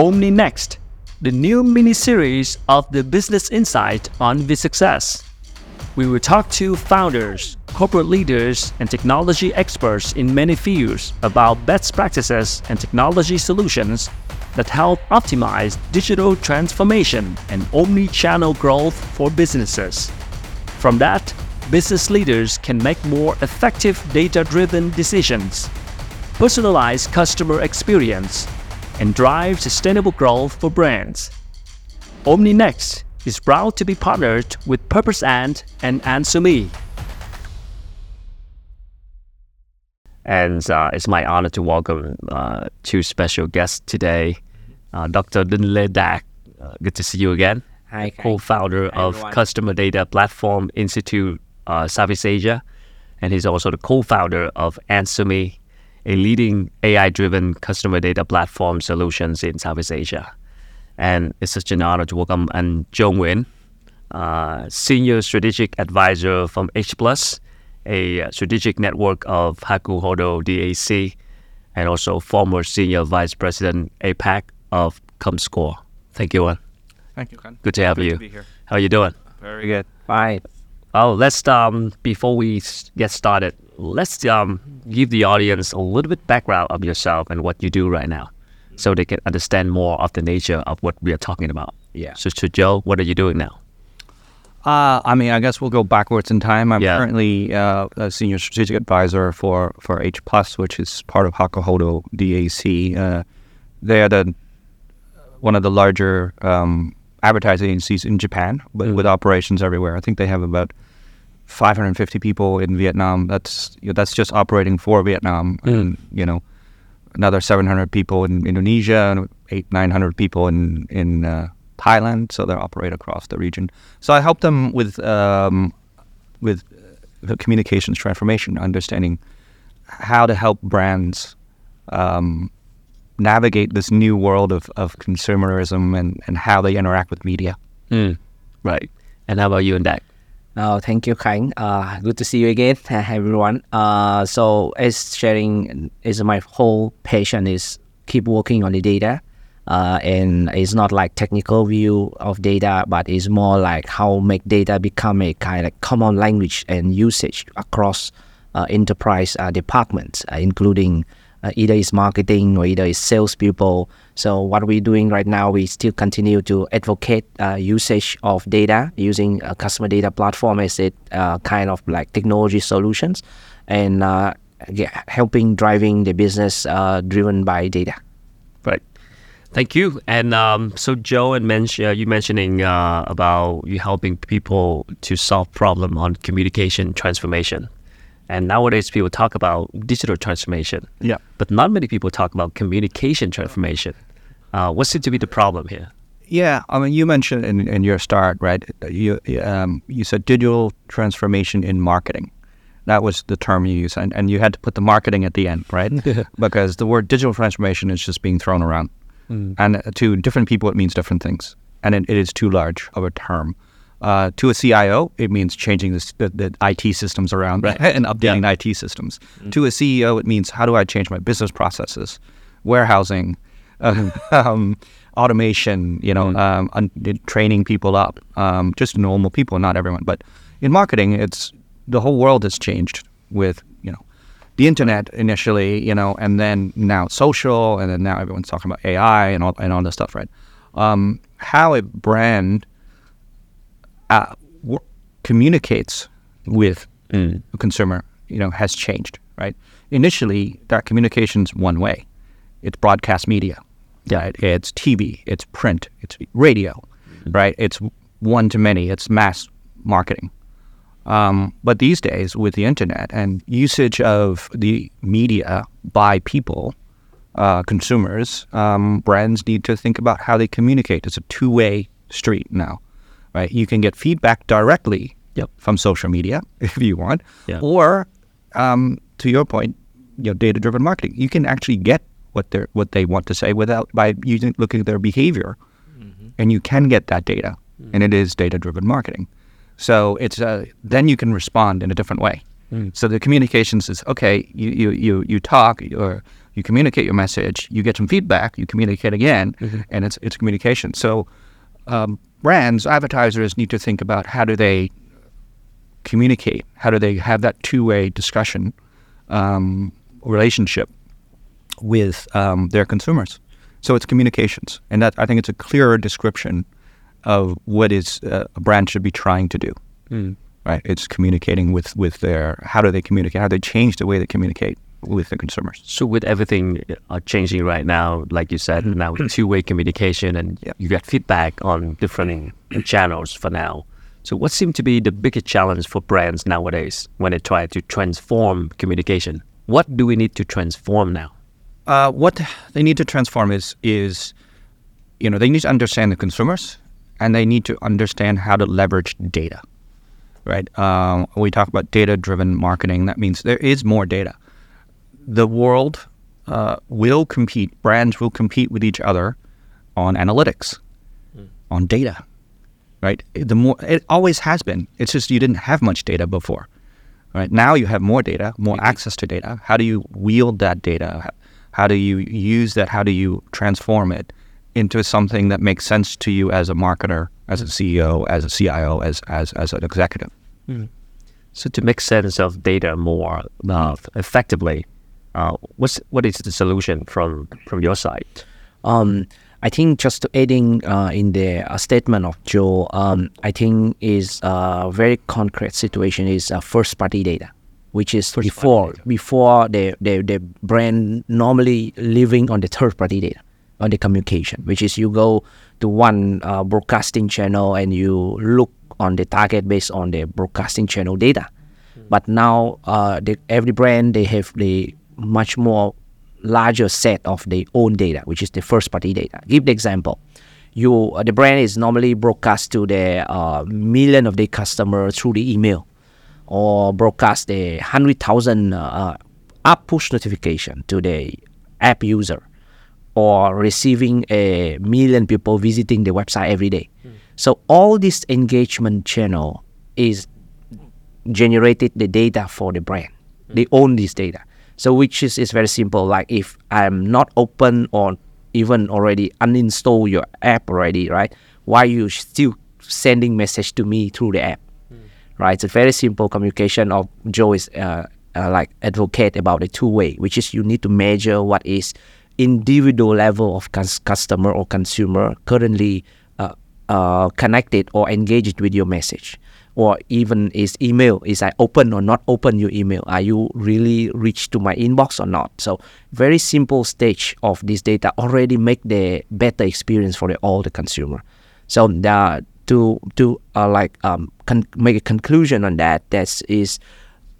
Omni Next, the new mini series of the Business Insight on the Success. We will talk to founders, corporate leaders, and technology experts in many fields about best practices and technology solutions that help optimize digital transformation and omni channel growth for businesses. From that, business leaders can make more effective data driven decisions, personalize customer experience, and drive sustainable growth for brands. OmniNext is proud to be partnered with Purpose Ant and Antsomi. And uh, it's my honor to welcome uh, two special guests today. Uh, Dr. Lê Đạt, uh, good to see you again. Hi, co-founder Hi, of everyone. Customer Data Platform Institute uh, Southeast Asia, and he's also the co-founder of Antsomi, a leading AI-driven customer data platform solutions in Southeast Asia. And it's such an honor to welcome Anh Joe Nguyen, uh, senior strategic advisor from H Plus, a strategic network of Hakuhodo DAC, and also former senior vice president APAC of ComScore. Thank you, Anh. Thank you, Ken. Good to have Good you. to be here. How are you doing? Very good. Fine. Oh, let's um before we get started, let's um give the audience a little bit background of yourself and what you do right now, so they can understand more of the nature of what we are talking about. Yeah. So, so Joe, what are you doing now? Uh, I mean, I guess we'll go backwards in time. I'm Yeah. currently uh, a senior strategic advisor for, for H Plus, which is part of Hakuhodo DAC. Uh, they are the one of the larger um, advertising agencies in Japan, but Mm. with operations everywhere. I think they have about 550 people in Vietnam. That's you know, that's just operating for Vietnam, and you know, another 700 people in Indonesia, and eight 900 people in in uh, Thailand. So they operate across the region. So I help them with um, with uh, the communications transformation, understanding how to help brands um, navigate this new world of, of consumerism and, and how they interact with media. Mm. Right. And how about you and Đạt? Oh, thank you, Khánh. Uh, good to see you again, everyone. Uh, so, as sharing is my whole passion is keep working on the data, uh, and it's not like technical view of data, but it's more like how make data become a kind of common language and usage across uh, enterprise uh, departments, uh, including uh, either it's marketing or either it's salespeople. So what we're doing right now, we still continue to advocate uh, usage of data using a customer data platform as it uh, kind of like technology solutions, and uh, helping driving the business uh, driven by data. Right. Thank you. And um, so, Joe, and uh, you mentioning uh, about you helping people to solve problem on communication transformation. And nowadays, people talk about digital transformation. Yeah. But not many people talk about communication transformation. Uh, what seems to be the problem here? Yeah, I mean, you mentioned in, in your start, right? You um, you said digital transformation in marketing. That was the term you used, and, and you had to put the marketing at the end, right? because the word digital transformation is just being thrown around, and to different people it means different things, and it, it is too large of a term. Uh, to a CIO, it means changing this, the, the IT systems around Right. and updating IT systems. To a CEO, it means how do I change my business processes, warehousing, uh, um, automation, you know, um, un- training people up, um, just normal people, not everyone. But in marketing, it's the whole world has changed with, you know, the internet initially, you know, and then now social, and then now everyone's talking about AI and all, and all this stuff, right? Um, how a brand uh, w- communicates with a consumer, you know, has changed, right? Initially, that communication's one way. It's broadcast media, right? It's TV, it's print, it's radio, right? It's one to many, it's mass marketing. Um, but these days, with the internet and usage of the media by people, uh, consumers, um, brands need to think about how they communicate. It's a two-way street now, right? You can get feedback directly Yep. from social media if you want, Yeah. or um, to your point, you know, data-driven marketing. You can actually get what they what they want to say without by using looking at their behavior, and you can get that data, and it is data-driven marketing. So it's uh, then you can respond in a different way. So the communications is okay. You you you, you talk or You communicate your message, you get some feedback, you communicate again, and it's it's communication. So um, brands, advertisers need to think about how do they communicate, how do they have that two-way discussion um, relationship with um, their consumers. So it's communications, and that I think it's a clearer description of what is uh, a brand should be trying to do. Right? It's communicating with with their how do they communicate? How do they change the way they communicate with the consumers? So with everything uh, changing right now, like you said, now with two-way communication and Yeah. you get feedback on different channels for now. So what seems to be the biggest challenge for brands nowadays when they try to transform communication? What do we need to transform now? Uh, what they need to transform is is you know they need to understand the consumers and they need to understand how to leverage data right um, we talk about data driven marketing that means there is more data the world uh, will compete brands will compete with each other on analytics on data right? The more it always has been. It's just you didn't have much data before right? Now you have more data more access to data. How do you wield that data? How- do you use that? How do you transform it into something that makes sense to you as a marketer as a ceo as a cio as as, as an executive? So to make sense of data more uh, effectively, uh, what's what is the solution from from your side? Um, I think just adding uh, in the uh, statement of Joe, um, I think is a very concrete situation is uh, first party data, which is First-party before before the, the the brand normally living on the third party data on the communication, which is you go to one uh, broadcasting channel and you look on the target based on the broadcasting channel data. But now uh, the, every brand they have the much more larger set of their own data, which is the first party data. Give the example. You uh, the brand is normally broadcast to the uh, million of their customers through the email, or broadcast the hundred thousand uh, app push notification to the app user, or receiving a million people visiting the website every day. So all this engagement channel is generated the data for the brand. They own this data. So which is, is very simple. Like if I'm not open or even already uninstall your app already, right? Why you still sending message to me through the app? Right? It's a very simple communication of Joe is uh, uh, like advocate about the two way, which is you need to measure what is individual level of cus- customer or consumer currently uh, uh, connected or engaged with your message or even is email is i open or not open your email? Are you really reach to my inbox or not? So very simple stage of this data already make the better experience for the, all the consumer. So the, to to uh, like um, con- make a conclusion on that that is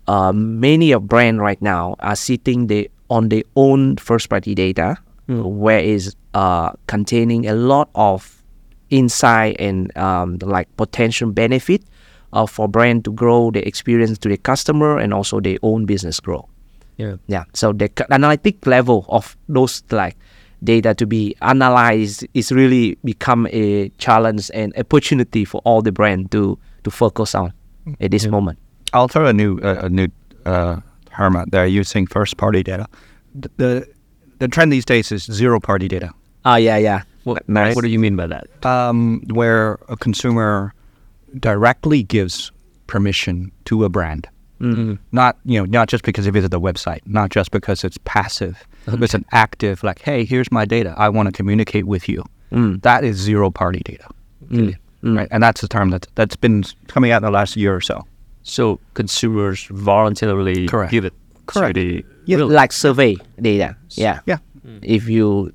uh, many of brand right now are sitting the on their own first party data where is uh, containing a lot of insight and um, like potential benefit uh, for brand to grow the experience to the customer and also their own business grow Yeah. yeah so the analytic level of those like data to be analyzed is really become a challenge and opportunity for all the brand to to focus on at this moment I'll throw a new uh, a new uh, term out there using first party data. The, the the trend these days is zero party data, ah yeah yeah What, Nice. what do you mean by that? um, where a consumer directly gives permission to a brand. Mm-hmm. Not you know not just because they visit the website, not just because it's passive. It's an active like, hey, here's my data. I want to communicate with you. Mm. That is zero party data, mm. Mm. right? And that's the term that's that's been coming out in the last year or so. So consumers voluntarily Correct. give it Correct. to the Yeah, Really? like survey data. Yeah. Yeah. If you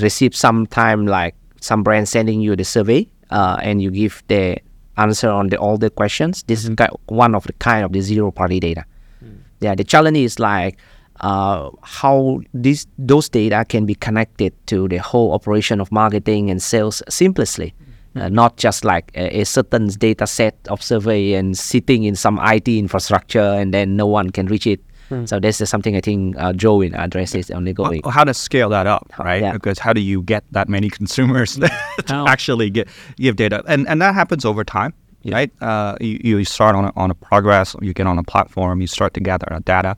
receive some time like some brand sending you the survey, uh, and you give the answer on the all the questions, this is one of the kind of the zero party data. Yeah. The challenge is like uh, how this those data can be connected to the whole operation of marketing and sales seamlessly. Uh, not just like a, a certain data set of survey and sitting in some IT infrastructure and then no one can reach it. So this is something I think uh, Joe will address is ongoing. Well, how to scale that up, right? yeah. Because how do you get that many consumers to How? actually get give data, and and that happens over time, right? Uh, you, you start on a, on a progress, you get on a platform, you start to gather data,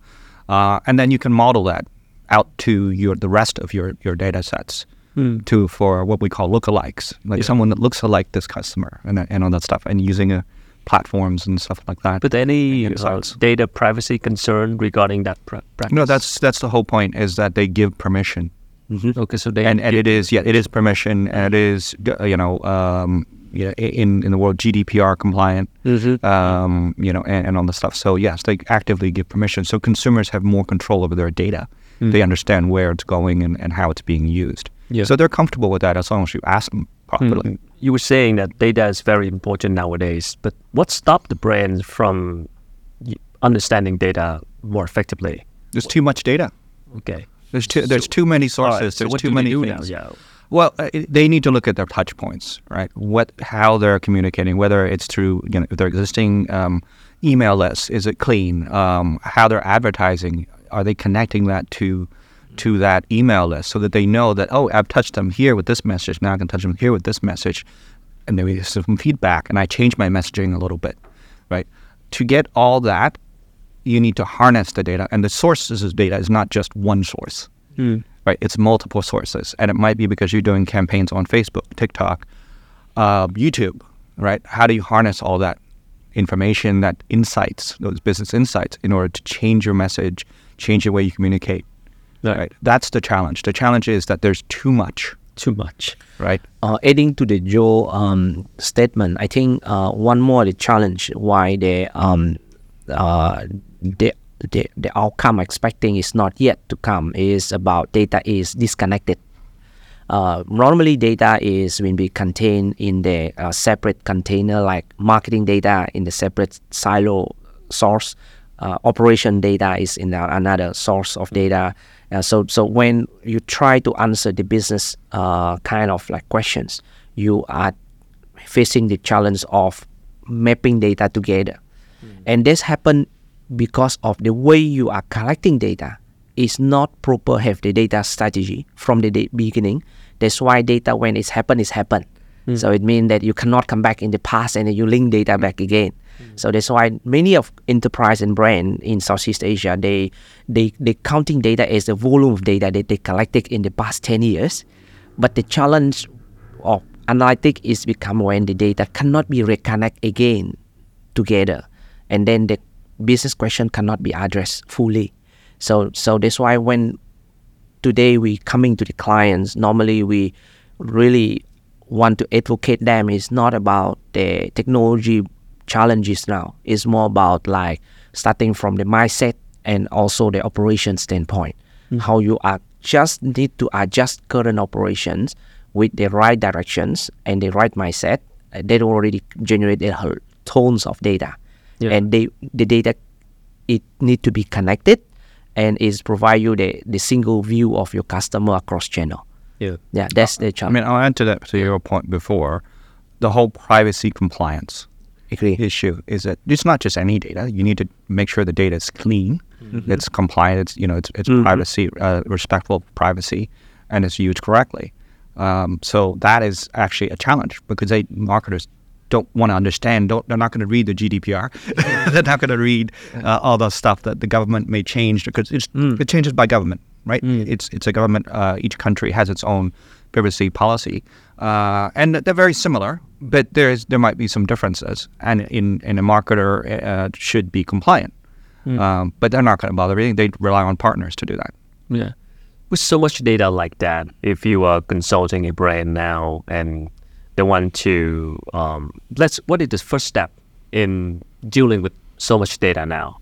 uh, and then you can model that out to your the rest of your your data sets Hmm. to for what we call lookalikes, like someone that looks like this customer and and all that stuff, and using uh, platforms and stuff like that. But any uh, data privacy concern regarding that pra- practice? no, that's that's the whole point is that they give permission, okay. So they and and it is yeah, it is permission, and it is uh, you know um, you know, in in the world GDPR compliant, Mhm. um, you know, and, and all the stuff. So yes, they actively give permission, so consumers have more control over their data. They understand where it's going and, and how it's being used. Yeah. So they're comfortable with that as long as you ask them properly. You were saying that data is very important nowadays, but what stopped the brands from understanding data more effectively? There's too much data. Okay. There's too there's too many sources. right, so there's too many do now? things. Yeah. Well, uh, it- they need to look at their touch points, right? What, how they're communicating, whether it's through you know their existing um, email list, is it clean? Um, how they're advertising, are they connecting that to to that email list so that they know that oh, I've touched them here with this message, now I can touch them here with this message, and get some feedback, and I change my messaging a little bit, right? To get all that, you need to harness the data, and the sources of data is not just one source right? It's multiple sources, and it might be because you're doing campaigns on Facebook, TikTok, uh, YouTube, right? How do you harness all that information, that insights, those business insights, in order to change your message, change the way you communicate? Right. Right. That's the challenge. The challenge is that there's too much, Too much. right? uh, adding to the Joe um, statement, I think uh, one more the challenge why they um uh the, the the outcome expecting is not yet to come is about data is disconnected. Uh, normally, data is will be contained in the uh, separate container, like marketing data in the separate silo source. Uh, operation data is in the, another source of data. Uh, so, so when you try to answer the business uh, kind of like questions, you are facing the challenge of mapping data together, and this happen because of the way you are collecting data is not proper have the data strategy from the beginning. That's why data when it's happened is happened. So it means that you cannot come back in the past and then you link data back again. So that's why many of enterprise and brand in Southeast Asia they they they counting data as the volume of data that they collected in the past 10 years. But the challenge of analytic is become when the data cannot be reconnect again together. And then the business question cannot be addressed fully. So so that's why when today we coming to the clients normally we really want to advocate them. Is not about the technology challenges now it's more about like starting from the mindset and also the operation standpoint how you are just need to adjust current operations with the right directions and the right mindset uh, they already generate a whole tons of data Yeah. and they the data it need to be connected and is provide you the, the single view of your customer across channel Yeah. yeah that's the challenge. I mean, I'll add to that to your point before. The whole privacy compliance agree issue is that it's not just any data. You need to make sure the data is clean, it's compliant, it's you know, it's, it's privacy, uh, respectful privacy, and it's used correctly. Um, so that is actually a challenge because they marketers don't want to understand. Don't they're not going to read the GDPR. they're not going to read uh, all the stuff that the government may change because it's, it changes by government, right? It's it's a government. Uh, each country has its own privacy policy, uh, and they're very similar, but there's there might be some differences. And in in a marketer uh, should be compliant, um, but they're not going to bother reading. They rely on partners to do that. Yeah. With so much data like that, if you are consulting a brand now and they want to, um, let's, what is the first step in dealing with so much data now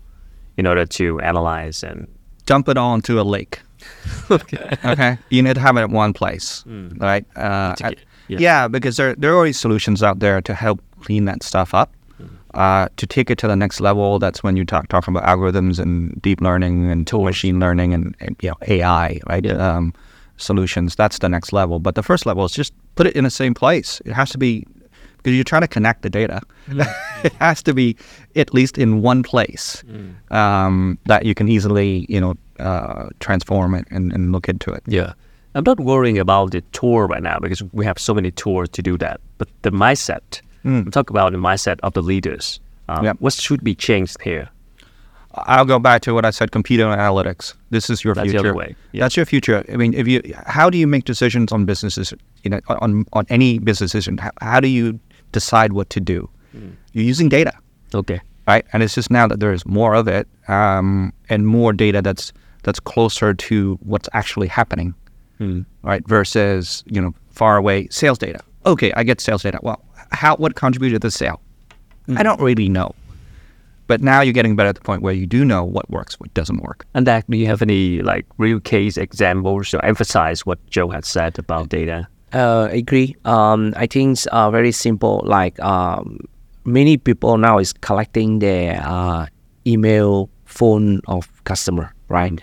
in order to analyze and, dump it all into a lake. okay. Okay, you need to have it at one place, right? Uh, at- yeah. yeah. because there there are already solutions out there to help clean that stuff up. Uh, to take it to the next level, that's when you talk talking about algorithms and deep learning and tool machine learning and, and, you know AI, right? Yeah. Um, solutions. That's the next level. But the first level is just put it in the same place. It has to be because you're trying to connect the data. it has to be at least in one place um, that you can easily, you know, uh, transform it and, and look into it. Yeah. I'm not worrying about the tour right now because we have so many tours to do that. But the mindset, I'm talking about the mindset of the leaders. Um, Yep. What should be changed here? I'll go back to what I said: computer analytics. This is your That's future. way. That's your future. I mean, if you, how do you make decisions on businesses? You know, on on any business decision, how, how do you decide what to do? Hmm. You're using data, Okay. right? And it's just now that there is more of it, um, and more data that's that's closer to what's actually happening, Hmm. right? Versus you know far away sales data. Okay, I get sales data. Well, how what contributed to the sale? I don't really know. But now you're getting better at the point where you do know what works, what doesn't work. And that, do you have any like real case examples to emphasize what Joe had said about data? Uh, agree. Um, I think it's uh, very simple. Like um, many people now is collecting their uh, email, phone of customer, right?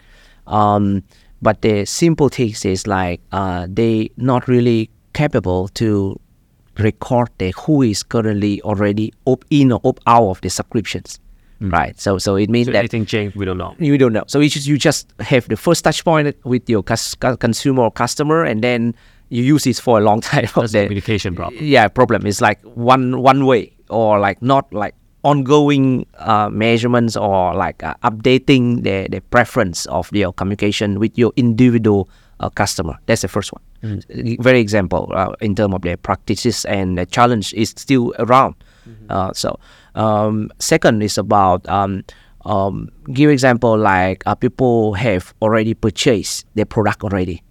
Um, but the simple things is like uh, they not really capable to record the who is currently already opt in or opt out of the subscriptions, right? So so it means So that anything changed, we don't know. you don't know. So you just, you just have the first touch point with your cus- consumer or customer, and then you use it for a long time. That's the communication problem. Yeah, problem is like one one way or like not like ongoing uh, measurements or like uh, updating the, the preference of your communication with your individual uh, customer. That's the first one. Very example uh, in terms of the practices and the challenge is still around. Uh, so um, second is about um, um, give example like uh, people have already purchased their product already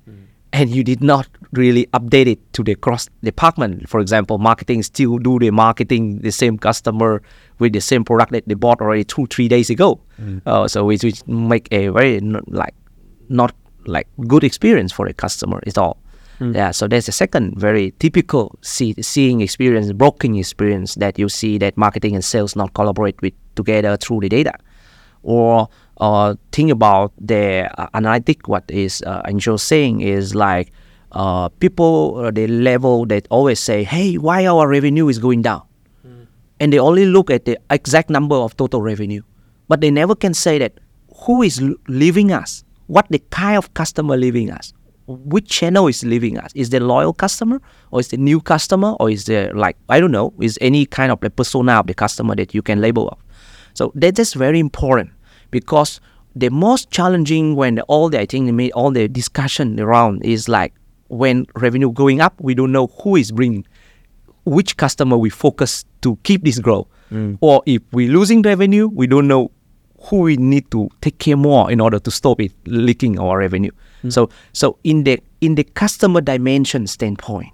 and you did not really update it to the cross department. For example, marketing still do the marketing the same customer with the same product that they bought already two three days ago. Uh, so which, which make a very like not like good experience for the customer is all. Yeah, so there's a second very typical see, seeing experience, broken experience that you see that marketing and sales not collaborate with together through the data or uh, think about the uh, analytic what is uh, Angel saying is like uh, people uh, the level that always say hey why our revenue is going down and they only look at the exact number of total revenue. But they never can say that who is leaving us? What the kind of customer leaving us? Which channel is leaving us? Is the loyal customer or is the new customer or is there like i don't know is any kind of the persona of the customer that you can label of? So that is very important because the most challenging when all the I think all the discussion around is like when revenue going up, we don't know who is bringing which customer we focus to keep this growth. Mm. Or if we're losing revenue, we don't know who we need to take care more in order to stop it leaking our revenue. Mm. So so in the in the customer dimension standpoint,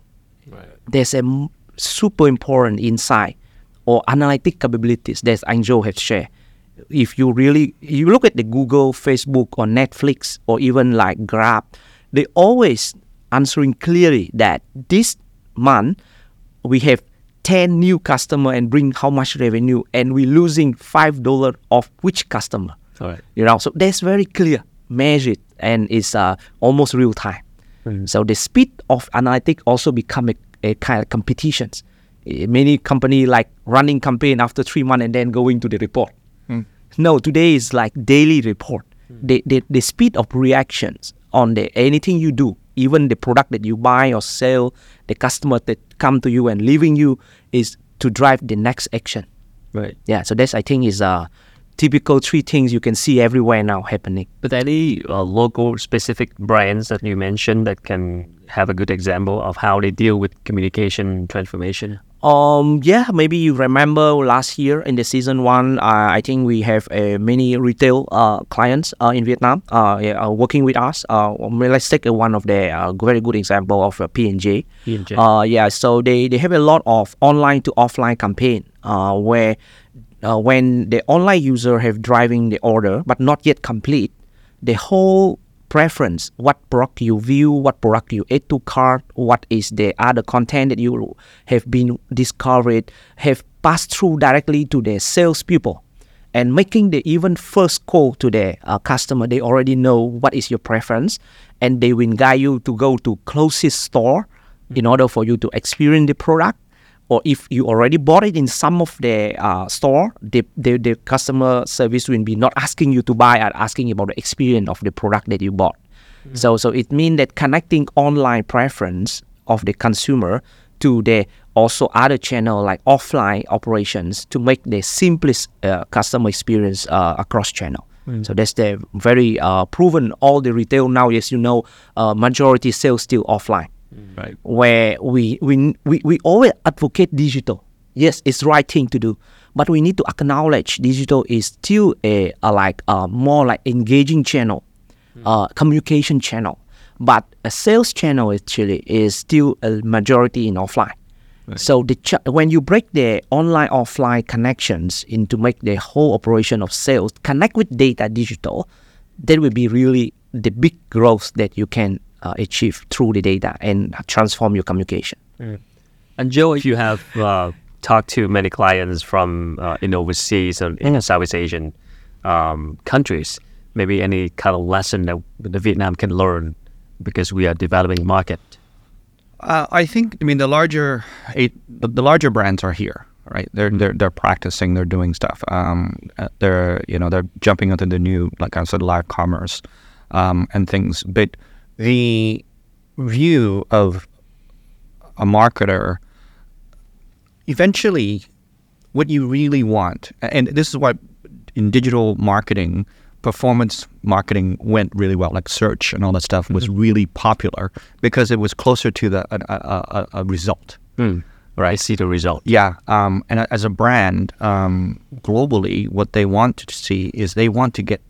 there's a m- super important insight or analytic capabilities that Angel has shared. If you really you look at the Google, Facebook, or Netflix, or even like Grab, they always answering clearly that this month we have 10 new customer and bring how much revenue and we losing five dollar of which customer? All right. you know so that's very clear. Measured and it's uh, almost real time. So the speed of analytics also become a, a kind of competitions. Eh, many company like running campaign after three months and then going to the report. No today is like daily report. The, the, the speed of reactions on the anything you do even the product that you buy or sell the customer that come to you and leaving you is to drive the next action Right. yeah so that's i think is uh typical three things you can see everywhere now happening But any uh, local specific brands that you mentioned that can have a good example of how they deal with communication transformation? Um, yeah, maybe you remember last year in the season one, uh, I think we have uh, many retail uh, clients uh, in Vietnam uh, yeah, uh, working with us. Uh, um, let's take one of the uh, very good example of uh, PNJ. PNJ. Uh, yeah, so they, they have a lot of online to offline campaign uh, where uh, when the online user have driving the order but not yet complete, the whole preference, what product you view, what product you add to cart, what is the other content that you have been discovered, have passed through directly to the salespeople and making the even first call to the uh, customer. They already know what is your preference and they will guide you to go to closest store in order for you to experience the product or if you already bought it in some of the uh, store, the, the, the customer service will be not asking you to buy and asking about the experience of the product that you bought. So so it means that connecting online preference of the consumer to the also other channel like offline operations to make the simplest uh, customer experience uh, across channel. So that's the very uh, proven. All the retail now, as you know, uh, majority sales still offline Mm. Right. where we, we we we always advocate digital. Yes, it's right thing to do, but we need to acknowledge digital is still a, a like a more like engaging channel, hmm. uh, communication channel. But a sales channel actually is still a majority in offline. So the ch- when you break the online offline connections into make the whole operation of sales connect with data digital, that will be really the big growth that you can uh, achieve through the data and transform your communication. And Joe, if you have uh, talked to many clients from uh, in overseas or in Southeast Asian um, countries, maybe any kind of lesson that the Vietnam can learn because we are developing market. Uh, I think I mean the larger eight, the, the larger brands are here, right? They're they're they're practicing, they're doing stuff. Um, uh, they're you know they're jumping into the new like I said live commerce, um, and things. But the view of a marketer, eventually, what you really want, and this is what in digital marketing, performance marketing went really well. Like search and all that stuff was really popular because it was closer to the a, a, a, result. Right. I See the result. Yeah, um, and as a brand, um, globally, what they want to see is they want to get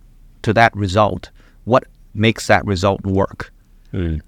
to that result. What makes that result work,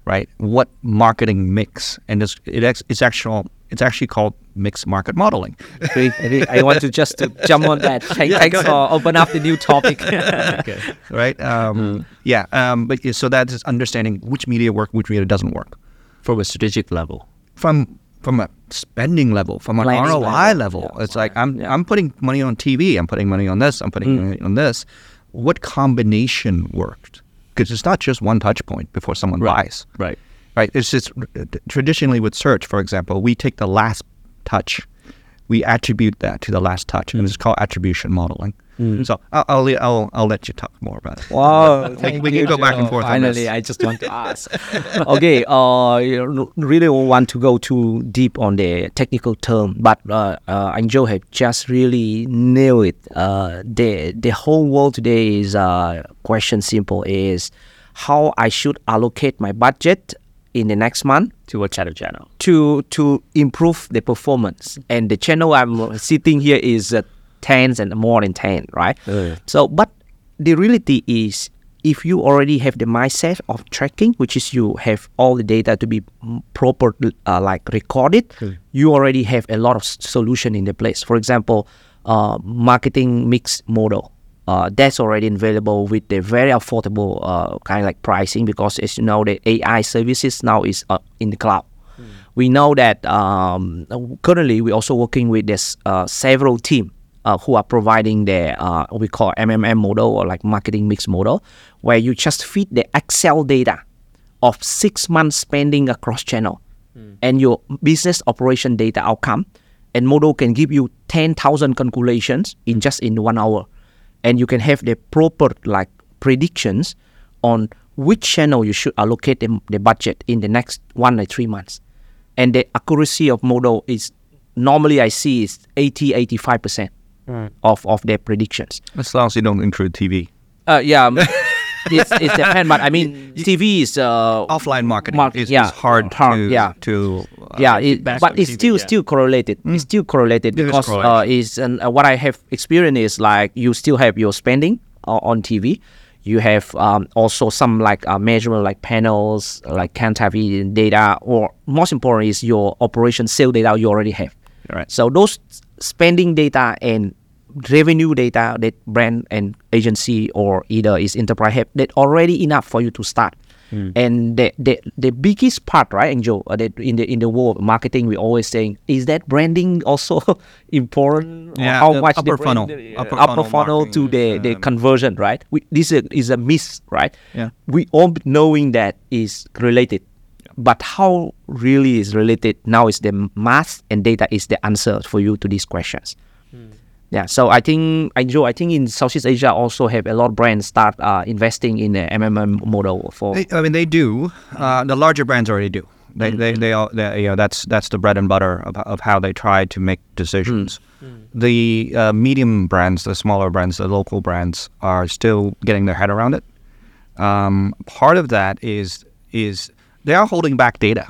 right? What marketing mix, and it's it, ex- it's actual it's actually called mixed market modeling. Agree, agree. I want to just to jump on that. Thank, thanks for open up the new topic. right? Um, Yeah, um, but so that is understanding which media work, which media doesn't work. From a strategic level. From from a spending level, from an Planning ROI level. level, it's like I'm I'm putting money on TV, I'm putting money on this, I'm putting money on this. What combination worked? Because it's not just one touch point before someone buys. Right. right? It's just uh, traditionally with search, for example, we take the last touch, we attribute that to the last touch, and it's called attribution modeling. So I'll, I'll I'll I'll let you talk more about it. Wow, we we can go back and forth. on Finally. I just want to ask. okay, uh, you really want to go too deep on the technical term, but uh, uh, and Joe have just really nailed it. Uh, the the whole world today is uh, question simple is how I should allocate my budget in the next month To a channel channel. to to improve the performance. And the channel I'm sitting here is uh, tens and more than ten, right? Uh. So, but the reality is, if you already have the mindset of tracking, which is you have all the data to be mm, proper, uh, like recorded, you already have a lot of solution in the place. For example, uh, marketing mix model. Uh, that's already available with the very affordable uh, kind of like pricing because as you know the AI services now is uh, in the cloud. We know that um, currently we're also working with this uh, several team uh, who are providing the uh, we call MMM model or like marketing mix model, where you just feed the Excel data of six months spending across channel and your business operation data outcome, and model can give you ten thousand calculations in just in one hour, and you can have the proper like predictions on which channel you should allocate the, the budget in the next one or three months and the accuracy of model is normally I see is 80 85 percent of of their predictions. as long as you don't include TV. Uh, yeah, it's it's depend, but I mean TV is uh, Offline marketing Mark- is, yeah, is hard, hard, to yeah. to uh, yeah, it, but it's TV, still yeah. still correlated. It's still correlated is because uh, is and uh, what I have experienced is like you still have your spending uh, on TV. You have um, also some like uh, measurement like panels, like Cantavi data, or most important is your operation sale data you already have. Right. So those spending data and revenue data that brand and agency or either is enterprise have that already enough for you to start. And the, the the biggest part, right, Angel, uh, that in the in the world of marketing, we always saying is that branding also important. or Yeah, how the much upper the funnel, brand- upper upper, funnel funnel to the marketing, the um, conversion, right? We, this is a, is a miss, right? Yeah. We all knowing that is related. But how really is related now is the math and data is the answer for you to these questions. Yeah, so I think I Joe, I think in Southeast Asia also have a lot of brands start uh, investing in the MMM model for They, I mean, they do. Uh, the larger brands already do. They, they, they, all, they, you know, that's that's the bread and butter of, of how they try to make decisions. The uh, medium brands, the smaller brands, the local brands are still getting their head around it. Um, part of that is is they are holding back data,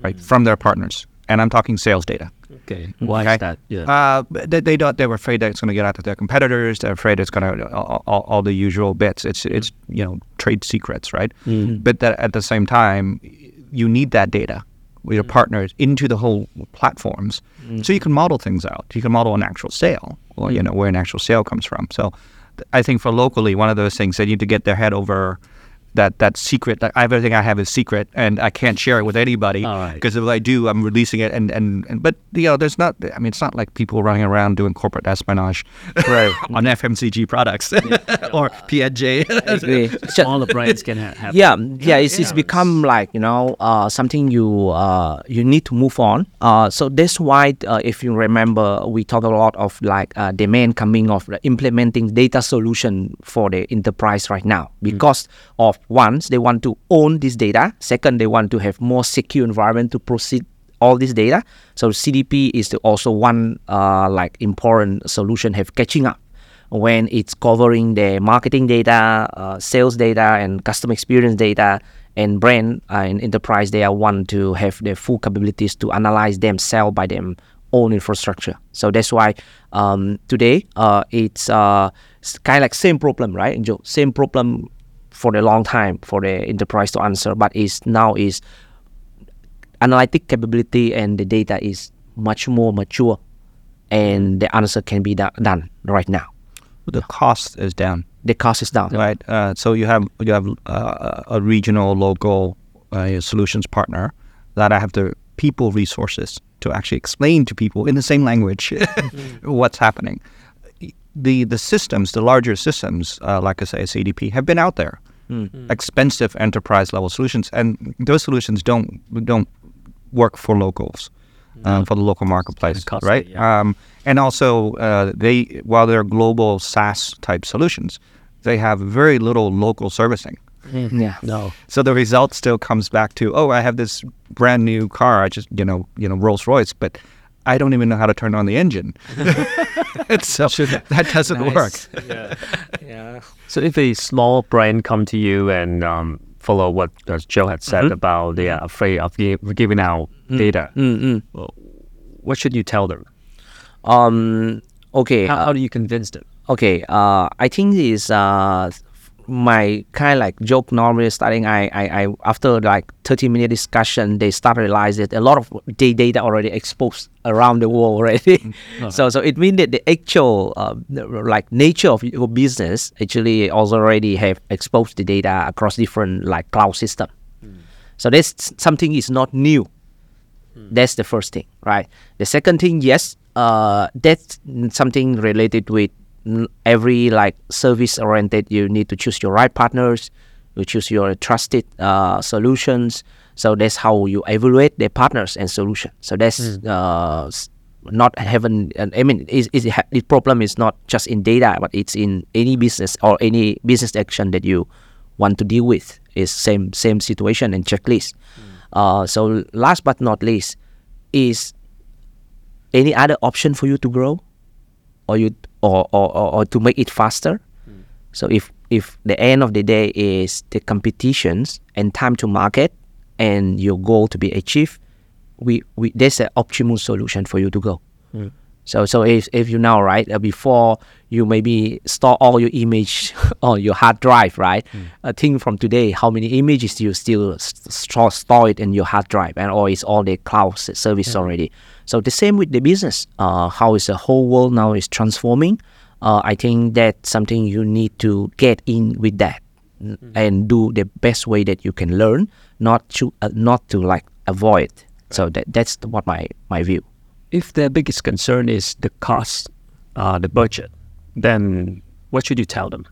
right, from their partners, and I'm talking sales data. Okay. Mm-hmm. Why Okay. is that? Yeah. Uh, they, they don't. They were afraid that it's going to get out to their competitors. They're afraid it's going to uh, all, all, all the usual bits. It's it's you know trade secrets, right? Mm-hmm. But that at the same time, you need that data with your mm. partners into the whole platforms, so you mm-hmm. can model things out. You can model an actual sale, or you mm. know where an actual sale comes from. So, I think for locally, one of those things they need to get their head over. That that secret, that everything I have is secret, and I can't share it with anybody All right. because if I do, I'm releasing it, and, and, and but you know, there's not. I mean, it's not like people running around doing corporate espionage on FMCG products or PNJ. All the brands can ha- have. yeah yeah it's, it's become like you know uh, something you uh, you need to move on uh, so that's why uh, if you remember we talk a lot of like uh, demand coming of implementing data solution for the enterprise right now because of once they want to own this data second they want to have more secure environment to proceed all this data so cdp is also one uh, like important solution have catching up when it's covering the marketing data, uh, sales data, and customer experience data, and brand uh, and enterprise, they are want to have the full capabilities to analyze them, sell by them own infrastructure. So that's why um, today uh, it's uh, kind of like same problem, right, Joe? Same problem for a long time for the enterprise to answer, but is now is analytic capability and the data is much more mature, and the answer can be do- done right now the cost is down, the cost is down. right? Uh, so you have you have uh, a regional, local uh, solutions partner that I have the people resources to actually explain to people in the same language what's happening. The the systems, the larger systems, uh, like I say, CDP, have been out there. Expensive enterprise level solutions, and those solutions don't don't work for locals, uh, for the local marketplace, costly, right? yeah. Um, and also, uh, they while they're global SaaS type solutions, they have very little local servicing. Yeah. No. So the result still comes back to, oh, I have this brand new car, I just you know you know Rolls Royce, but I don't even know how to turn on the engine. so that doesn't work. yeah. So if a small brand come to you and um, follow what uh, Joe had said about they are afraid of gi- giving out data, well, what should you tell them? Um. Okay. How, uh, how do you convince them? okay. Uh. I think is uh my kind of like joke normally starting. I, I I after like thirty minute discussion, they start realize that a lot of the data already exposed around the world already. so so it means that the actual uh, like nature of your business actually also already have exposed the data across different like cloud system. So that's something is not new. That's the first thing, right? The second thing, yes, uh, that's something related with every like service oriented. You need to choose your right partners. You choose your trusted uh, solutions. So that's how you evaluate the partners and solution. So that's uh, s- not having. and I mean, is the problem is not just in data, but it's in any business or any business action that you want to deal with. Is same same situation and checklist. Uh, so last but not least, is any other option for you to grow, or you or or, or, or to make it faster. Hmm. So if if the end of the day is the competitions and time to market and your goal to be achieved, we, we there's an optimal solution for you to go. Hmm. So so if, if you know right uh, before you maybe store all your image on your hard drive right, uh, think from today how many images you still s- store store it in your hard drive and or is all the cloud service already. So the same with the business. Uh, how is the whole world now is transforming. Uh, I think that's something you need to get in with that n- and do the best way that you can learn, not to uh, not to like avoid. So that that's what my my view. If their biggest concern is the cost, uh, the budget, then what should you tell them?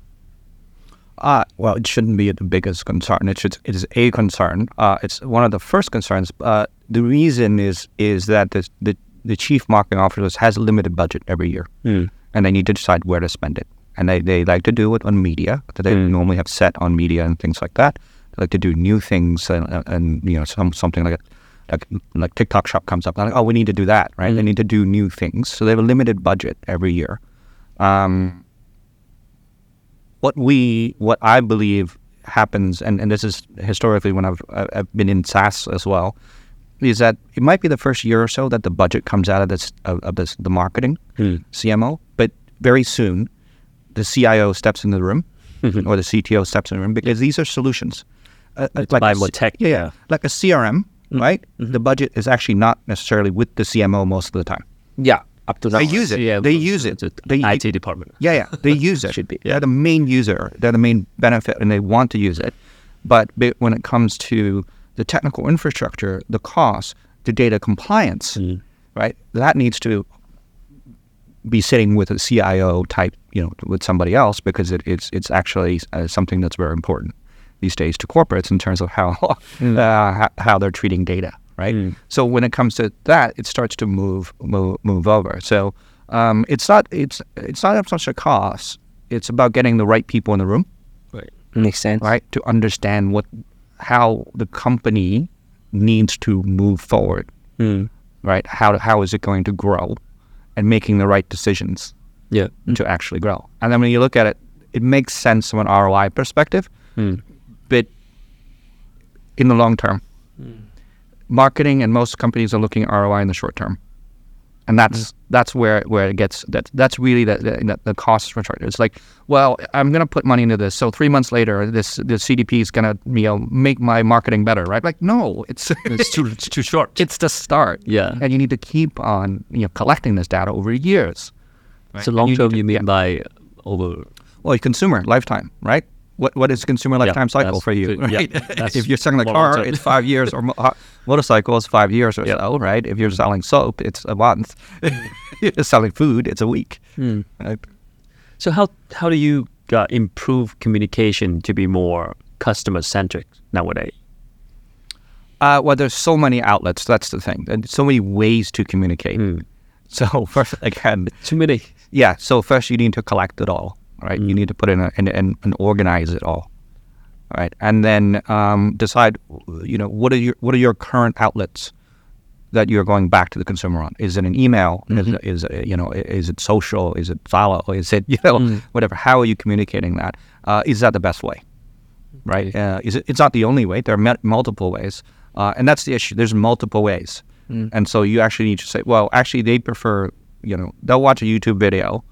Uh, well, it shouldn't be the biggest concern. It should. It is a concern. Uh, it's one of the first concerns. Uh, the reason is is that the, the the chief marketing officer has a limited budget every year, and they need to decide where to spend it. And they, they like to do it on media that they normally have set on media and things like that. They like to do new things, and, and you know, some something like like like TikTok Shop comes up, they're like, oh, we need to do that, right? They need to do new things, so they have a limited budget every year. Um, what we, what I believe happens, and, and this is historically when I've I've been in SaaS as well, is that it might be the first year or so that the budget comes out of this of, of this the marketing CMO, but very soon the CIO steps into the room or the CTO steps in the room because these are solutions. Uh, uh, buy a tech, yeah, yeah. like a CRM, Mm-hmm. right? Mm-hmm. The budget is actually not necessarily with the CMO most of the time. Yeah, up to now. They use it. Yeah, they use it. the IT department. yeah, yeah, they use it. Should be. They're the main user. They're the main benefit, and they want to use it. But when it comes to the technical infrastructure, the cost, the data compliance, mm-hmm. right? That needs to be sitting with a CIO type, you know, with somebody else because it, it's it's actually uh, something that's very important these days to corporates in terms of how uh, how, how they're treating data, right? So when it comes to that, it starts to move move, move over. So um, it's not it's it's not so much a cost. It's about getting the right people in the room, Right. Makes sense. right, to understand what how the company needs to move forward, right? How how is it going to grow, and making the right decisions Yeah. to actually grow. And then when you look at it, it makes sense from an ROI perspective, but in the long term, hmm. marketing and most companies are looking at ROI in the short term, and that's that's where where it gets that that's really the the, the cost short. It's like, well, I'm gonna put money into this, so three months later, this this CDP is gonna you know make my marketing better, right? Like, no, it's It's too it's too short. it's the start, Yeah. and you need to keep on you know collecting this data over years. So And long term, to- you mean yeah. by over Well, consumer lifetime, right? What what is consumer lifetime cycle for you? good. Yeah, Right? if you're selling a car, it's five years, or mo- motorcycle is five years or Yeah. so, right? If you're selling soap, it's a month. if you're selling food, it's a week. Right? So how how do you uh, improve communication to be more customer centric nowadays? Uh, well, there's so many outlets. That's the thing, and so many ways to communicate. So first, again, Too many. yeah. So first, you need to collect it all, right? You need to put in a, and, and, and organize it all, right? And then um, decide, you know, what are your what are your current outlets that you're going back to the consumer on? Is it an email? Is, it, is it, you know, is it social? Is it follow? Is it you know whatever? How are you communicating that? Uh, is that the best way? Right? Uh, is it? It's not the only way. There are mu- multiple ways, uh, and that's the issue. There's multiple ways, and so you actually need to say, well, actually, they prefer, you know, they'll watch a YouTube video,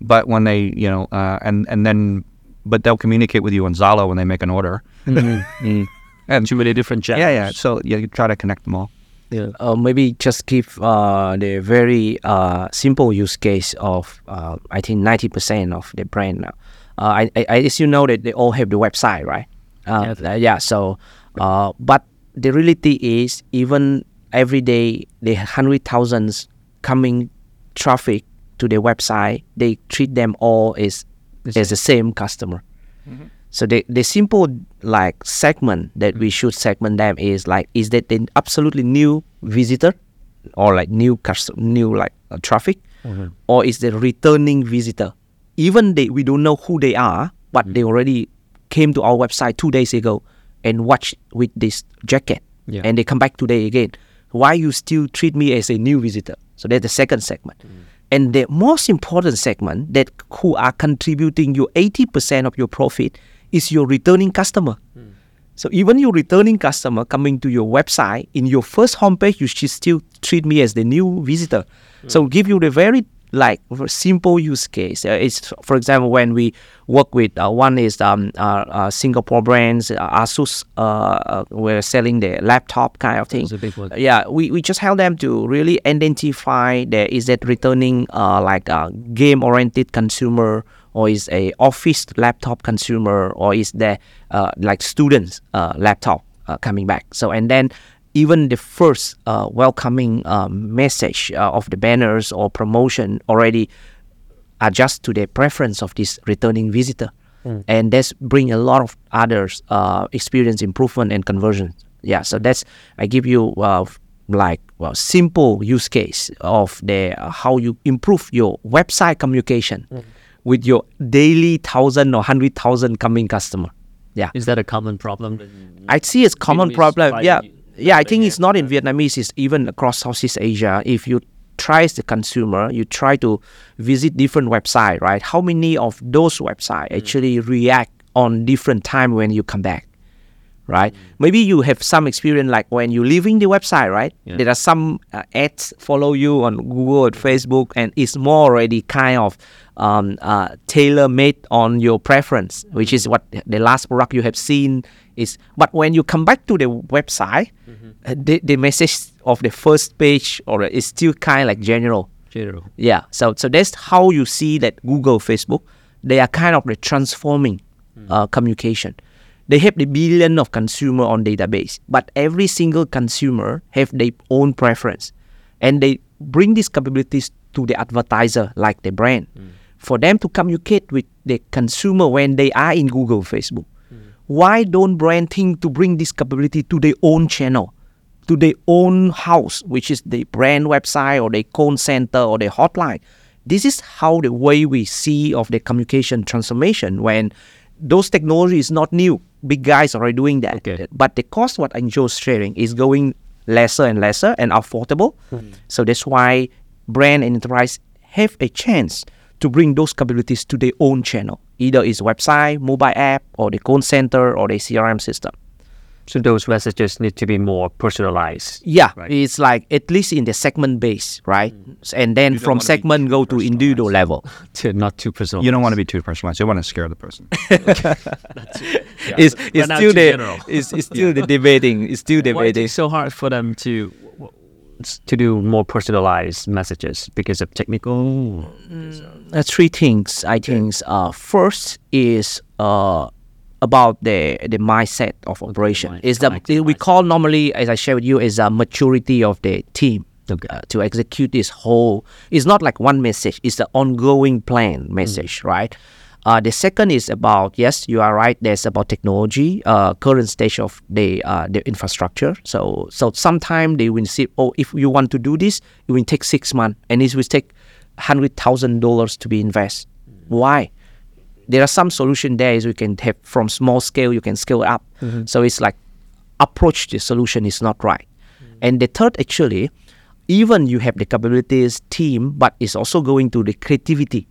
but when they, you know, uh, and and then, but they'll communicate with you on Zalo when they make an order, and Too many different channels. yeah, yeah. So yeah, you try to connect them all. yeah. uh, maybe just give uh, the very uh, simple use case of uh, I think ninety percent of the brand now. Uh, I, I, I- as you know that they all have the website, right? Uh, uh, yeah. So, uh, but the reality is even every day the hundred thousands coming traffic to their website, they treat them all as as the same. customer. Mm-hmm. So the the simple like segment that we mm-hmm. should segment them is like is that an absolutely new visitor or like new custom new like uh, traffic? Mm-hmm. Or is the returning visitor? Even they we don't know who they are but they already came to our website two days ago and watched with this jacket. Yeah. and they come back today again. Why you still treat me as a new visitor? So that's the second segment and the most important segment that who are contributing you 80% of your profit is your returning customer. Hmm. So even your returning customer coming to your website in your first homepage, you should still treat me as the new visitor. Hmm. So give you the very like simple use case. Uh, it's for example when we work with uh, one is um, uh, uh, Singapore brands, uh, Asus. Uh, uh, we're selling the laptop kind of thing. It's a big one. Yeah, we, we just help them to really identify there is that returning uh, like a game oriented consumer or is a office laptop consumer or is there uh, like students uh, laptop uh, coming back so and then even the first uh, welcoming um, message uh, of the banners or promotion already adjust to the preference of this returning visitor and that's bring a lot of others uh, experience improvement and conversion yeah so that's i give you uh, like well simple use case of the uh, how you improve your website communication with your daily thousand or hundred thousand coming customer Yeah. Is that a common problem? I see it's common problem. Yeah, you- yeah. I think it's not in Vietnamese. It's even across Southeast Asia. If you try as the consumer, you try to visit different website, right? How many of those website mm. actually react on different time when you come back? Right? Maybe you have some experience like when you're leaving the website, right? Yeah. There are some uh, ads follow you on Google or Facebook, and it's more already kind of um, uh, tailor made on your preference, which is what the last product you have seen is. But when you come back to the website, uh, the, the message of the first page or is still kind of like general. General. Yeah. So so that's how you see that Google, Facebook, they are kind of the transforming uh, communication. They have the billion of consumer on database, but every single consumer have their own preference, and they bring these capabilities to the advertiser like the brand, hmm. for them to communicate with the consumer when they are in Google, Facebook. Hmm. Why don't brand think to bring this capability to their own channel? to their own house, which is the brand website or the call center or the hotline. This is how the way we see of the communication transformation when those technology is not new. Big guys are already doing that. Okay. But the cost what Anh Joe's sharing is going lesser and lesser and affordable. Hmm. So that's why brand and enterprise have a chance to bring those capabilities to their own channel. Either it's website, mobile app, or the call center or the CRM system. So those messages need to be more personalized. Yeah, Right. it's like at least in the segment base, right? S- And then from segment go to individual level. To not too personal. You don't want to be too personalized. You want to scare the person. it's it's still the it's, it's still the debating. It's still debating. Why is it so hard for them to to do more personalized messages because of technical? Uh, three things I think. Uh, first is uh about the the mindset of operation. Is the collective we call normally, as I share with you, is a maturity of the team. Okay. uh, to execute this whole it's not like one message it's the ongoing plan message right uh, the second is about yes you are right there's about technology uh, current stage of the uh, the infrastructure so so sometime they will see oh if you want to do this it will take six months and it will take hundred thousand dollars to be invest why there are some solution there is we can have from small scale you can scale up. Mm-hmm. So it's like approach the solution is not right. Mm. And the third actually even you have the capabilities team but it's also going to the creativity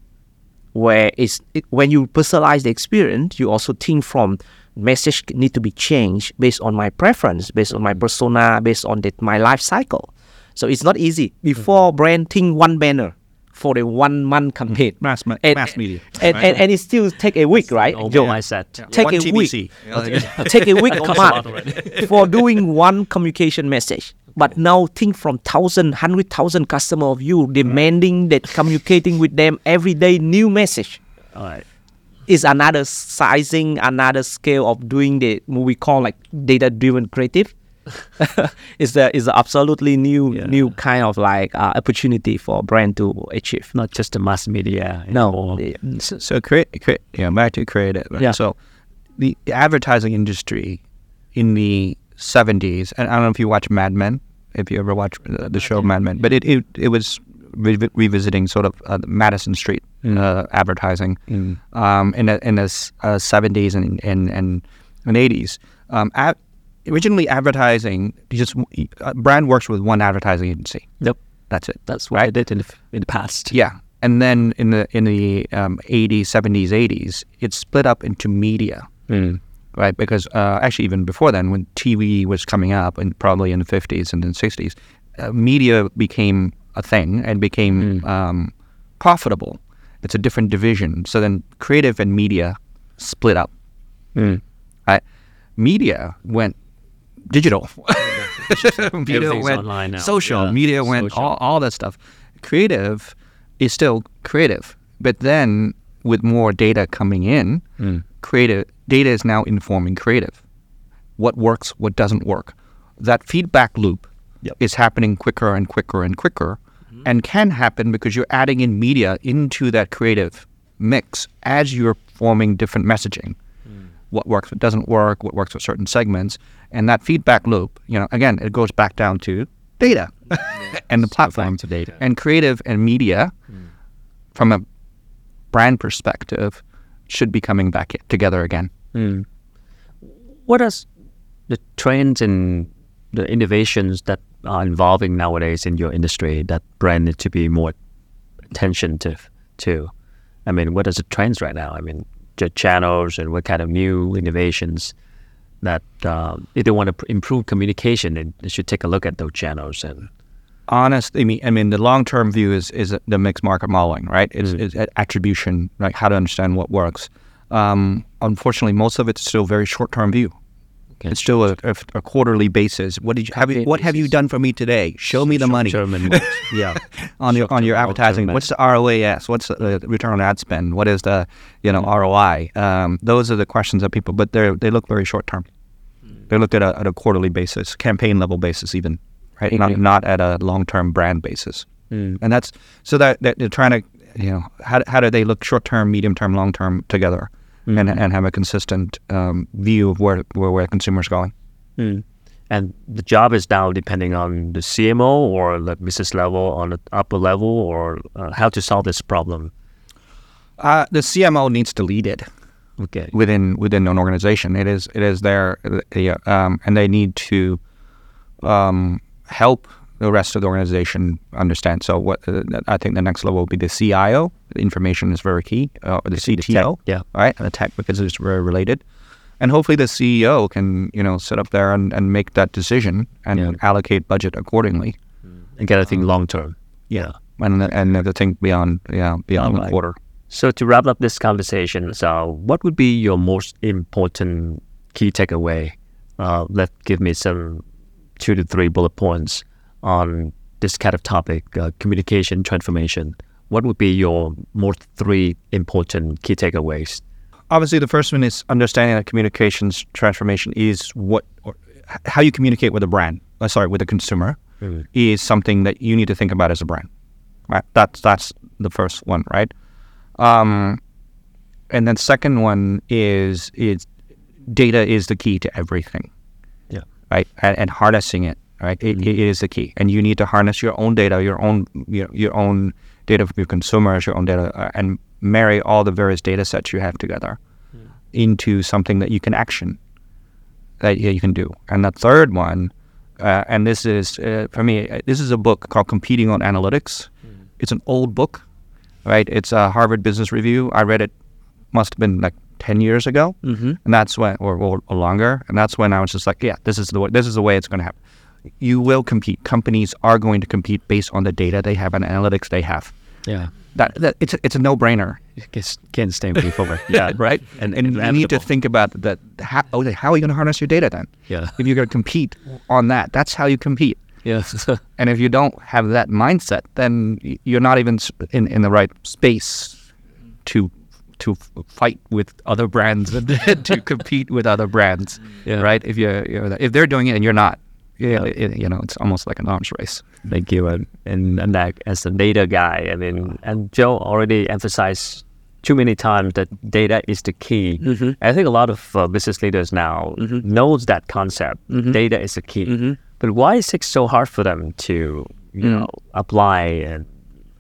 where it's it, when you personalize the experience you also think from message need to be changed based on my preference based on my mm. persona based on the, my life cycle. So it's not easy. Mm-hmm. Before brand think one banner for the one month hmm. campaign Mass me- and, mass media, and, and, and it still take a week right Old Joe? mindset. take One a week TBC. You know, like- take a week or Costs a lot month already. for doing one communication message. But now think from thousand, hundred thousand customer of you demanding that communicating with them every day new message All right. is another sizing, another scale of doing the what we call like data driven creative. is a is a absolutely new Yeah. new kind of like uh, opportunity for a brand to achieve. Not just the mass media. No, anymore. yeah. so, so create, create, yeah, back to creative. right? Yeah. So the advertising industry in the 70s, and I don't know if you watch Mad Men, if you ever watch uh, the show Mad Men, but it, it, it was re- revisiting sort of uh, the Madison Street uh, advertising um, in the, in the uh, 70s and, and, and, 80s. Um, ad, originally, advertising, you just uh, brand works with one advertising agency. Yep. That's it. That's what I did in the, in the past. Yeah, and then in the in the um, 80s, 70s, 80s, it's split up into media, Mm. right? Because uh, actually, even before then, when TV was coming up, and probably in the 50s and then 60s, uh, media became a thing and became um, profitable. It's a different division. So then, creative and media split up. Mm. Right? Media went digital. media went online now. social. Yeah, Media went social. all, all that stuff. Creative is still creative, but then with more data coming in, Mm. creative data is now informing creative. What works, what doesn't work. That feedback loop Yep. is happening quicker and quicker and quicker, and can happen because you're adding in media into that creative mix as you're forming different messaging what works, what doesn't work, what works with certain segments, and that feedback loop. You know, again, it goes back down to data and the platform to data. and creative and media from a brand perspective should be coming back together again. Mm. what are the trends and the innovations that are involving nowadays in your industry that brand need to be more attentive to? I mean, what are the trends right now? I mean, the channels and what kind of new innovations that uh, if they want to improve communication, they, should take a look at those channels and honest. I mean, I mean, the long term view is is the mixed market modeling, right? It's, Mm. it's attribution, like how to understand what works. Um, unfortunately, most of it's still very short term view. Okay. It's still a, a, a quarterly basis. What did you have? You, what have you done for me today? Show me the money yeah, on your on your advertising. What's the ROAS? What's the uh, return on ad spend? What is the you know ROI? Um, those are the questions that people, but they they look very short term. They look at a, at a quarterly basis, campaign level basis, even right, not not at a long term brand basis. Mm. And that's so that, that they're trying to you know how how do they look short term, medium term, long term together, and and have a consistent um, view of where where where consumers going. Mm. And the job is now depending on the CMO or the business level, on the upper level, or uh, how to solve this problem. Uh, the CMO needs to lead it. Okay. within within an organization. It is it is their uh, um, and they need to um, help the rest of the organization understand. So what uh, I think the next level will be the CIO. Information is very key. Uh, the CTO, yeah. right, and the tech because it's very related. And hopefully the CEO can you know sit up there and, and make that decision and Yeah. allocate budget accordingly. And get to think long term. Yeah, and and the thing beyond yeah beyond the Alright. quarter. So to wrap up this conversation, so what would be your most important key takeaway? Uh, let give me some two to three bullet points on this kind of topic, uh, communication transformation. What would be your most three important key takeaways? obviously the first one is understanding that communications transformation is what or how you communicate with a brand uh, sorry with a consumer is something that you need to think about as a brand right that's that's the first one right um, and then second one is is data is the key to everything. Yeah. right? And, and harnessing it right? It, it is the key. And you need to harness your own data your own your, your own data from your consumers your own data uh, and marry all the various data sets you have together into something that you can action that you can do. And the third one uh, and this is uh, for me uh, this is a book called competing on analytics. It's an old book right? It's a harvard business review. I read it must have been like 10 years ago. Mm-hmm. and that's when or, or, or longer. And that's when i was just like yeah this is the way this is the way it's going to happen. You will compete. Companies are going to compete based on the data they have and analytics they have. Yeah. that, that it's a, it's a no-brainer. Can't, can't stand before. Yeah. right? And, and, you need to think about that how, okay, how are you going to harness your data then? Yeah. if you're going to compete on that that's how you compete Yeah. and if you don't have that mindset then you're not even in, in the right space to to fight with other brands and to compete with other brands Yeah. right if you're, you're if they're doing it and you're not yeah, it, you know it's almost like an arms race Thank you. And, and, and like, as a data guy, I mean, and Joe already emphasized too many times that data is the key. Mm-hmm. I think a lot of uh, business leaders now mm-hmm. knows that concept. Mm-hmm. Data is the key. But why is it so hard for them to, you know, apply and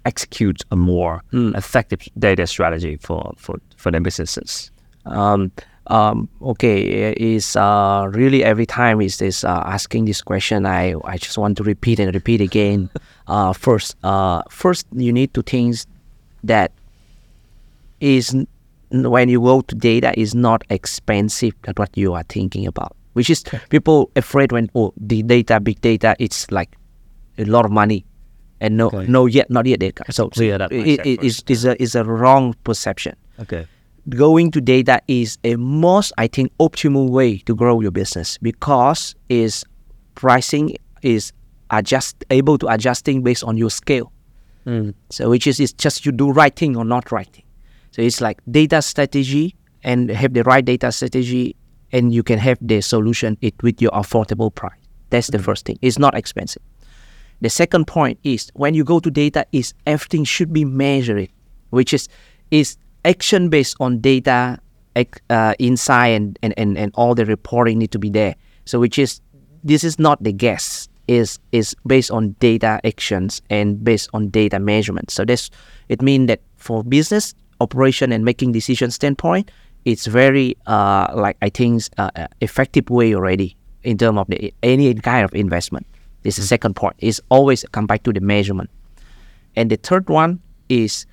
execute a more effective data strategy for, for, for their businesses? um, um, okay, is uh, really every time is this uh, asking this question. I I just want to repeat and repeat again. uh, first, uh, first you need to think that is n- when you go to data is not expensive than what you are thinking about. Which is people afraid when oh the data big data it's like a lot of money, and no Okay. no yet not yet data. So Clear that it, it, is is a is a wrong perception Okay. going to data is a most I think optimal way to grow your business because is pricing is adjust able to adjusting based on your scale. Hmm. So which is it's just you do right thing or not right thing. So it's like data strategy and have the right data strategy and you can have the solution it with your affordable price. That's the first thing. It's not expensive. The second point is when you go to data is everything should be measured, which is is action based on data, uh, insight and, and, and, and all the reporting need to be there. So which is this is not the guess is is based on data actions and based on data measurement. So that's it means that for business operation and making decision standpoint, it's very uh, like I think uh, effective way already in terms of the any kind of investment. This is the second point. Is always come back to the measurement. And the third one is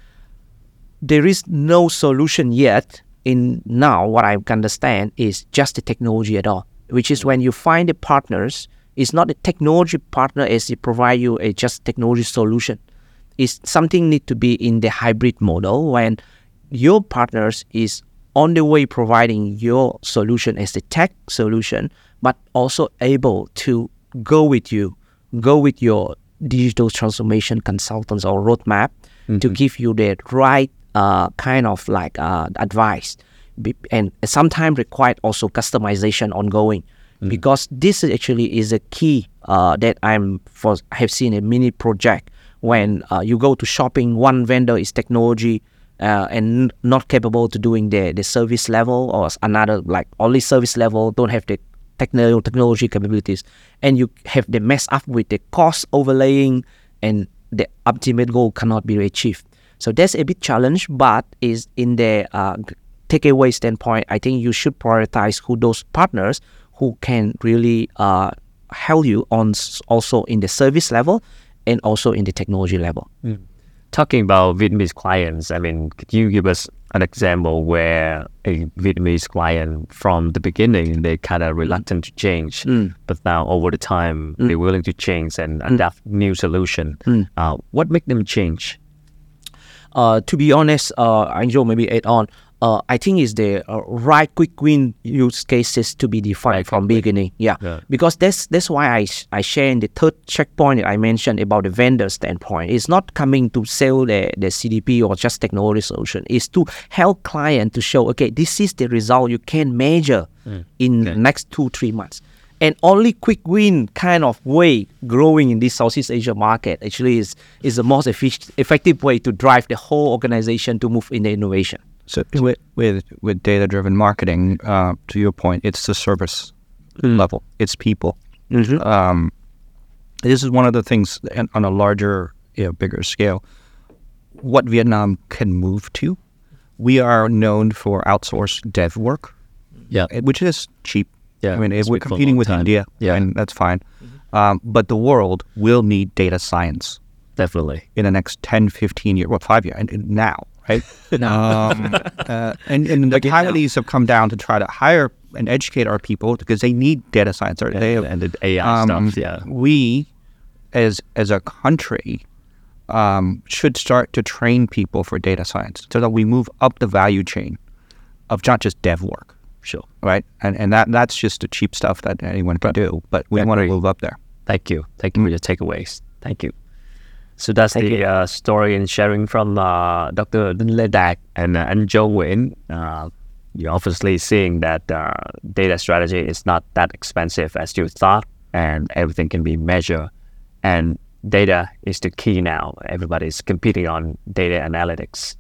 there is no solution yet in now what I understand is just the technology at all, which is when you find the partners, it's not a technology partner as it provide you a just technology solution. It's something need to be in the hybrid model when your partners is on the way providing your solution as the tech solution, but also able to go with you, go with your digital transformation consultants or roadmap mm-hmm. to give you the right uh, kind of like uh, advice Be- and sometimes required also customization ongoing mm-hmm. because this actually is a key uh, that I'm for I have seen a mini project when uh, you go to shopping one vendor is technology uh, and not capable to doing the, the service level or another like only service level don't have the technical technology capabilities and you have the mess up with the cost overlaying and the ultimate goal cannot be achieved so that's a bit challenge, but is in the uh, takeaway standpoint, I think you should prioritize who those partners who can really uh, help you on also in the service level and also in the technology level. Mm. Talking about Vietnamese clients, I mean, could you give us an example where a Vietnamese client from the beginning they kind of reluctant to change, mm. but now over the time mm. they're willing to change and mm. new solution. Mm. Uh, what make them change? uh, to be honest, uh, Anh Joe maybe add on. Uh, I think is the uh, right quick win use cases to be defined right, from beginning. Yeah. yeah. because that's that's why I I share in the third checkpoint that I mentioned about the vendor standpoint. It's not coming to sell the, the CDP or just technology solution. It's to help client to show okay this is the result you can measure mm. in okay. next two three months and only quick win kind of way growing in this Southeast Asia market actually is is the most efficient, effective way to drive the whole organization to move in the innovation. So with with, with data driven marketing, uh, to your point, it's the service mm. level, it's people. Mm-hmm. Um, this is one of the things on a larger, you know, bigger scale. What Vietnam can move to, we are known for outsourced dev work, yeah, which is cheap yeah, I mean, if we're competing with time. India, yeah, and that's fine. Mm-hmm. Um, but the world will need data science definitely in the next 10, 15 years, well, five years, and now, right? now, um, uh, and, and the Taiwanese have come down to try to hire and educate our people because they need data science. Or they have, and the AI um, stuff. Yeah, we, as as a country, um, should start to train people for data science so that we move up the value chain of not just dev work. Sure. Right. And and that that's just the cheap stuff that anyone can do. But we want to move up there. Thank you. Thank you for your takeaways. Thank you. So that's Thank the uh, story and sharing from uh, Dr. Đạt and uh, and Joe Nguyen. Uh, you're obviously seeing that uh, data strategy is not that expensive as you thought, and everything can be measured. And data is the key now. Everybody's competing on data analytics.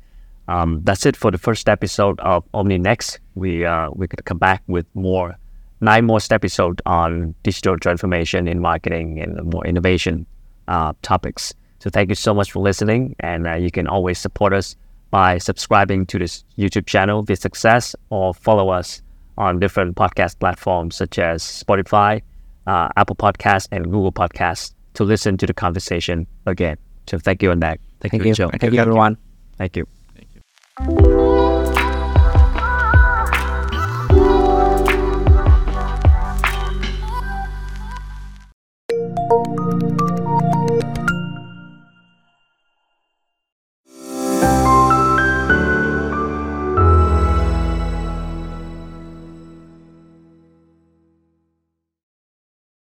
Um, that's it for the first episode of OmniNext. We uh, we could come back with more nine more episodes on digital transformation in marketing and more innovation uh, topics. So thank you so much for listening, and uh, you can always support us by subscribing to this YouTube channel, The Success, or follow us on different podcast platforms such as Spotify, uh, Apple Podcasts, and Google Podcasts to listen to the conversation again. So thank you on that. Thank, thank you. Thank, thank you, everyone. Thank you. Thank you.